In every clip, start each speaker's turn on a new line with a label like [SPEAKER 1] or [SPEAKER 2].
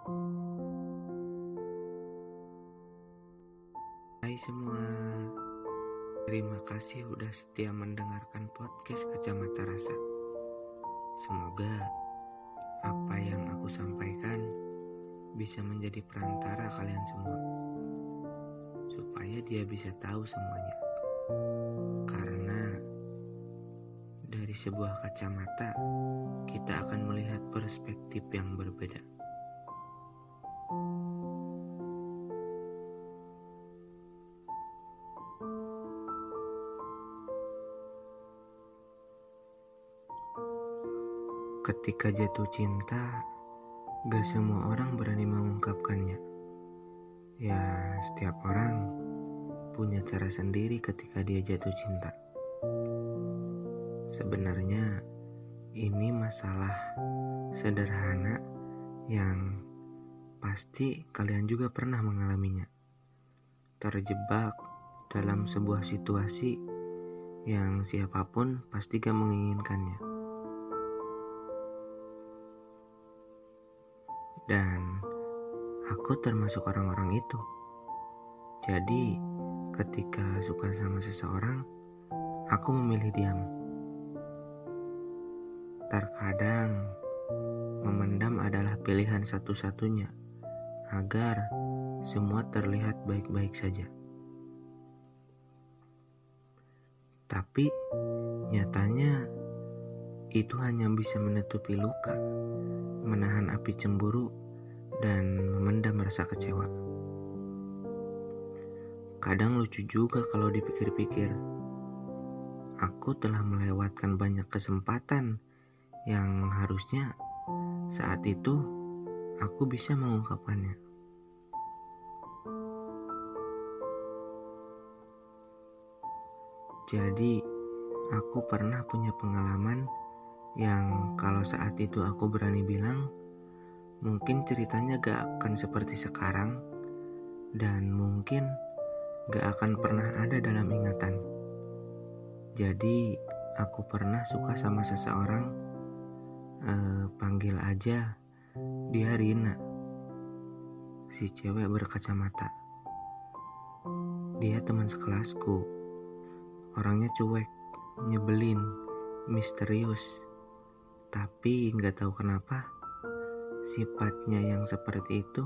[SPEAKER 1] Hai semua, terima kasih udah setia mendengarkan podcast Kacamata Rasa. Semoga apa yang aku sampaikan bisa menjadi perantara kalian semua, supaya dia bisa tahu semuanya. Karena dari sebuah kacamata, kita akan melihat perspektif yang berbeda. Ketika jatuh cinta, gak semua orang berani mengungkapkannya. Ya, setiap orang punya cara sendiri ketika dia jatuh cinta. Sebenarnya, ini masalah sederhana yang pasti kalian juga pernah mengalaminya. Terjebak dalam sebuah situasi yang siapa pun pasti gak menginginkannya. Dan aku termasuk orang-orang itu. Jadi, ketika suka sama seseorang, aku memilih diam. Terkadang, memendam adalah pilihan satu-satunya agar semua terlihat baik-baik saja. Tapi, nyatanya itu hanya bisa menutupi luka, menahan api cemburu, dan memendam rasa kecewa. Kadang lucu juga kalau dipikir-pikir. Aku telah melewatkan banyak kesempatan yang harusnya saat itu aku bisa mengungkapkannya. Jadi, aku pernah punya pengalaman yang kalau saat itu aku berani bilang, Mungkin ceritanya gak akan seperti sekarang, dan mungkin gak akan pernah ada dalam ingatan. Jadi, aku pernah suka sama seseorang, eh, panggil aja dia Rina, si cewek berkacamata. Dia teman sekelasku, orangnya cuek, nyebelin, misterius, tapi nggak tahu kenapa Sifatnya yang seperti itu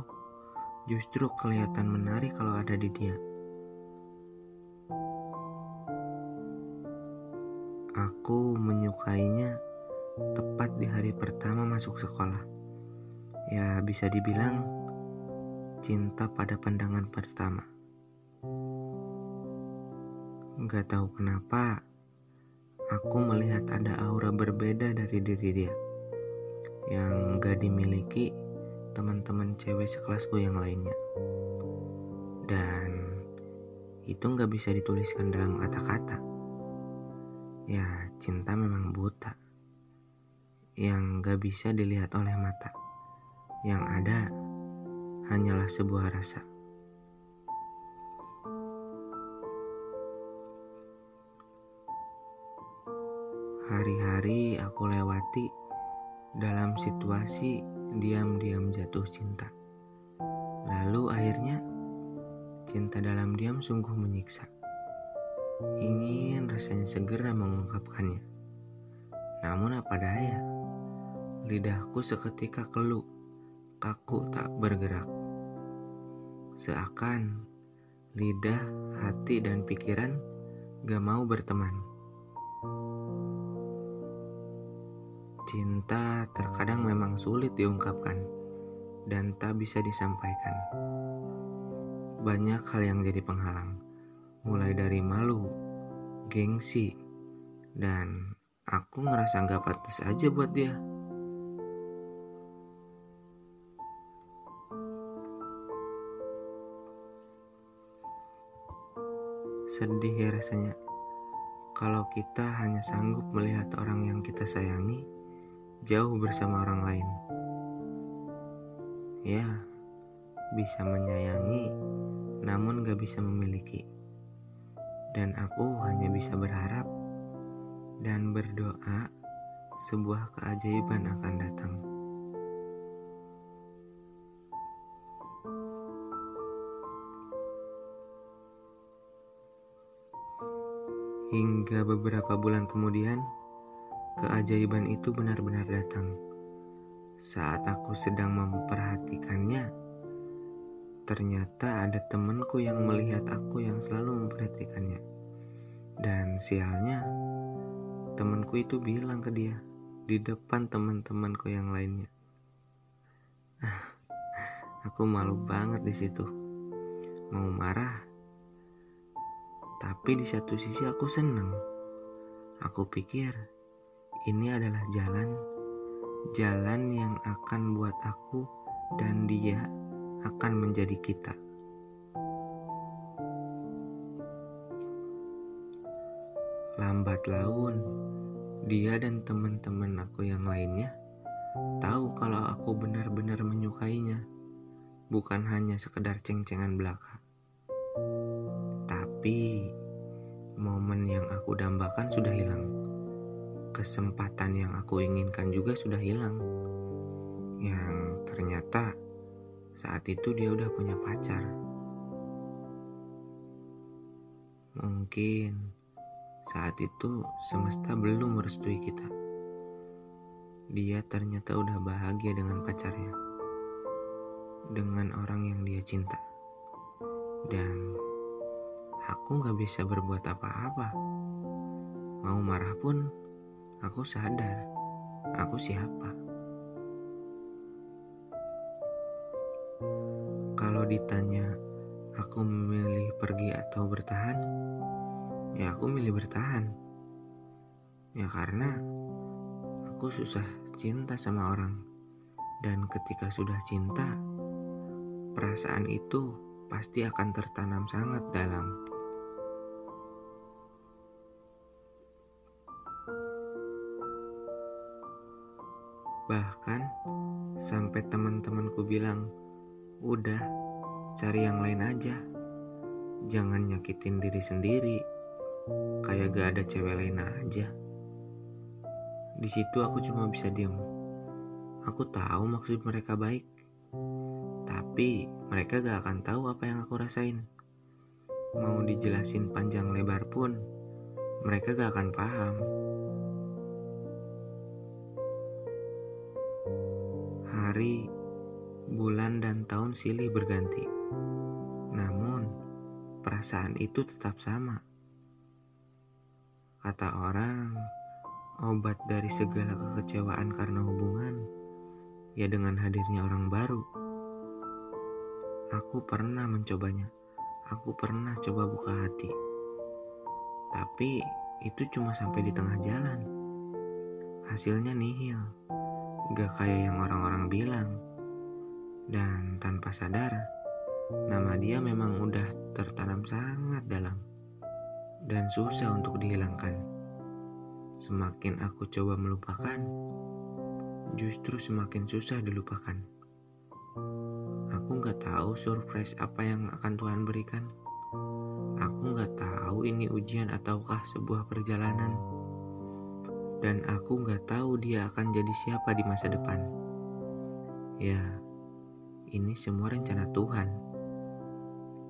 [SPEAKER 1] justru kelihatan menarik kalau ada di dia. Aku menyukainya tepat di hari pertama masuk sekolah. Ya, bisa dibilang cinta pada pandangan pertama. Gak tahu kenapa, aku melihat ada aura berbeda dari diri dia yang gak dimiliki teman-teman cewek sekelasku yang lainnya. Dan itu gak bisa dituliskan dalam kata-kata. Ya, cinta memang buta. Yang gak bisa dilihat oleh mata. Yang ada hanyalah sebuah rasa. Hari-hari aku lewati dalam situasi diam-diam jatuh cinta. Lalu akhirnya cinta dalam diam sungguh menyiksa. Ingin rasanya segera mengungkapkannya. Namun apa daya, lidahku seketika keluh, kaku tak bergerak. Seakan lidah, hati, dan pikiran gak mau berteman. Cinta terkadang memang sulit diungkapkan dan tak bisa disampaikan. Banyak hal yang jadi penghalang, mulai dari malu, gengsi, dan aku ngerasa gak pantas aja buat dia. Sedih ya rasanya kalau kita hanya sanggup melihat orang yang kita sayangi jauh bersama orang lain. Ya, bisa menyayangi, namun gak bisa memiliki. Dan aku hanya bisa berharap dan berdoa sebuah keajaiban akan datang. Hingga beberapa bulan kemudian, keajaiban itu benar-benar datang. Saat aku sedang memperhatikannya, ternyata ada temanku yang melihat aku yang selalu memperhatikannya. Dan sialnya, temanku itu bilang ke dia di depan teman-temanku yang lainnya. aku malu banget di situ. Mau marah, tapi di satu sisi aku senang. Aku pikir ini adalah jalan jalan yang akan buat aku dan dia akan menjadi kita. Lambat laun, dia dan teman-teman aku yang lainnya tahu kalau aku benar-benar menyukainya, bukan hanya sekedar ceng-cengan belaka. Tapi momen yang aku dambakan sudah hilang. Kesempatan yang aku inginkan juga sudah hilang. Yang ternyata saat itu dia udah punya pacar. Mungkin saat itu semesta belum merestui kita. Dia ternyata udah bahagia dengan pacarnya. Dengan orang yang dia cinta. Dan aku gak bisa berbuat apa-apa. Mau marah pun, aku sadar aku siapa. Kalau ditanya aku memilih pergi atau bertahan, ya aku milih bertahan. Ya karena aku susah cinta sama orang. Dan ketika sudah cinta, perasaan itu pasti akan tertanam sangat dalam. Bahkan sampai teman-temanku bilang, "Udah, cari yang lain aja. Jangan nyakitin diri sendiri." Kayak gak ada cewek lain aja. Di situ aku cuma bisa diam. Aku tahu maksud mereka baik, tapi mereka gak akan tahu apa yang aku rasain. Mau dijelasin panjang lebar pun, mereka gak akan paham. Hari, bulan, dan tahun silih berganti. Namun, perasaan itu tetap sama. Kata orang, obat dari segala kekecewaan karena hubungan, ya dengan hadirnya orang baru. Aku pernah mencobanya. Aku pernah coba buka hati. Tapi itu cuma sampai di tengah jalan. Hasilnya nihil. Gak kayak yang orang-orang bilang. Dan tanpa sadar, nama dia memang udah tertanam sangat dalam dan susah untuk dihilangkan. Semakin aku coba melupakan, justru semakin susah dilupakan. Aku nggak tahu surprise apa yang akan Tuhan berikan. Aku nggak tahu ini ujian ataukah sebuah perjalanan. Dan aku nggak tahu dia akan jadi siapa di masa depan. Ya, ini semua rencana Tuhan.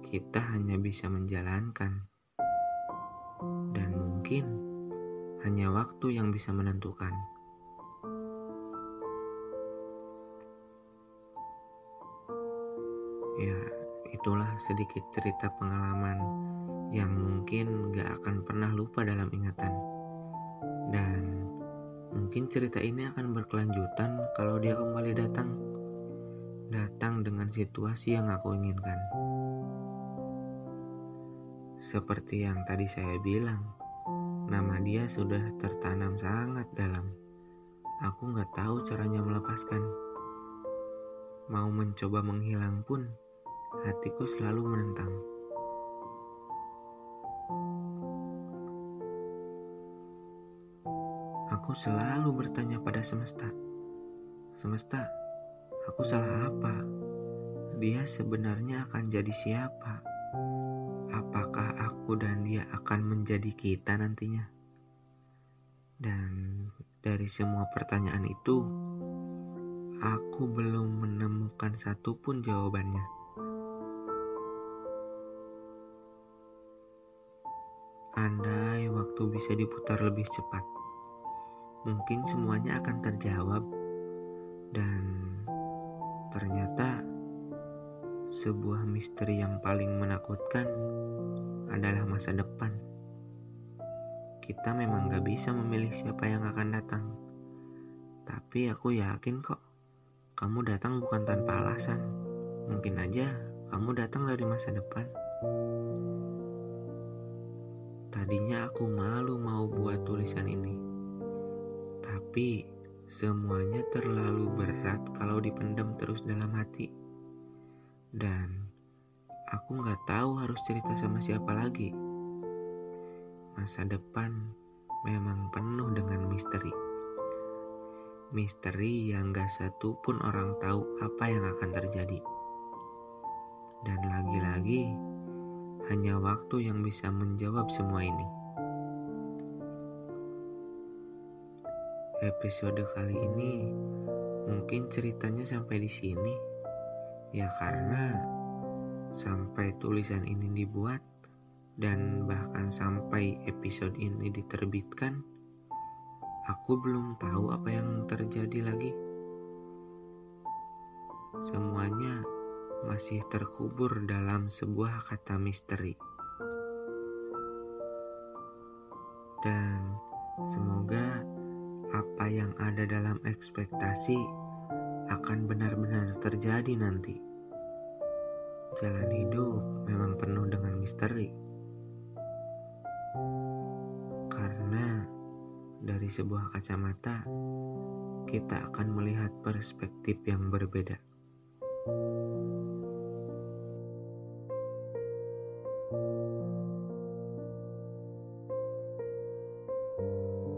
[SPEAKER 1] Kita hanya bisa menjalankan mungkin hanya waktu yang bisa menentukan. Ya, itulah sedikit cerita pengalaman yang mungkin gak akan pernah lupa dalam ingatan. Dan mungkin cerita ini akan berkelanjutan kalau dia kembali datang. Datang dengan situasi yang aku inginkan. Seperti yang tadi saya bilang, Nama dia sudah tertanam sangat dalam. Aku nggak tahu caranya melepaskan. Mau mencoba menghilang pun, hatiku selalu menentang. Aku selalu bertanya pada semesta. Semesta, aku salah apa? Dia sebenarnya akan jadi siapa? apakah aku dan dia akan menjadi kita nantinya? Dan dari semua pertanyaan itu, aku belum menemukan satupun jawabannya. Andai waktu bisa diputar lebih cepat, mungkin semuanya akan terjawab, dan ternyata sebuah misteri yang paling menakutkan adalah masa depan. Kita memang gak bisa memilih siapa yang akan datang, tapi aku yakin kok kamu datang bukan tanpa alasan. Mungkin aja kamu datang dari masa depan. Tadinya aku malu mau buat tulisan ini. Tapi semuanya terlalu berat kalau dipendam terus dalam hati. Dan aku nggak tahu harus cerita sama siapa lagi. Masa depan memang penuh dengan misteri. Misteri yang gak satu pun orang tahu apa yang akan terjadi. Dan lagi-lagi, hanya waktu yang bisa menjawab semua ini. Episode kali ini mungkin ceritanya sampai di sini, ya karena sampai tulisan ini dibuat dan bahkan sampai episode ini diterbitkan, aku belum tahu apa yang terjadi lagi. Semuanya masih terkubur dalam sebuah kata misteri. Dan semoga apa yang ada dalam ekspektasi akan benar-benar terjadi nanti. Jalan hidup memang penuh dengan misteri. Karena dari sebuah kacamata kita akan melihat perspektif yang berbeda.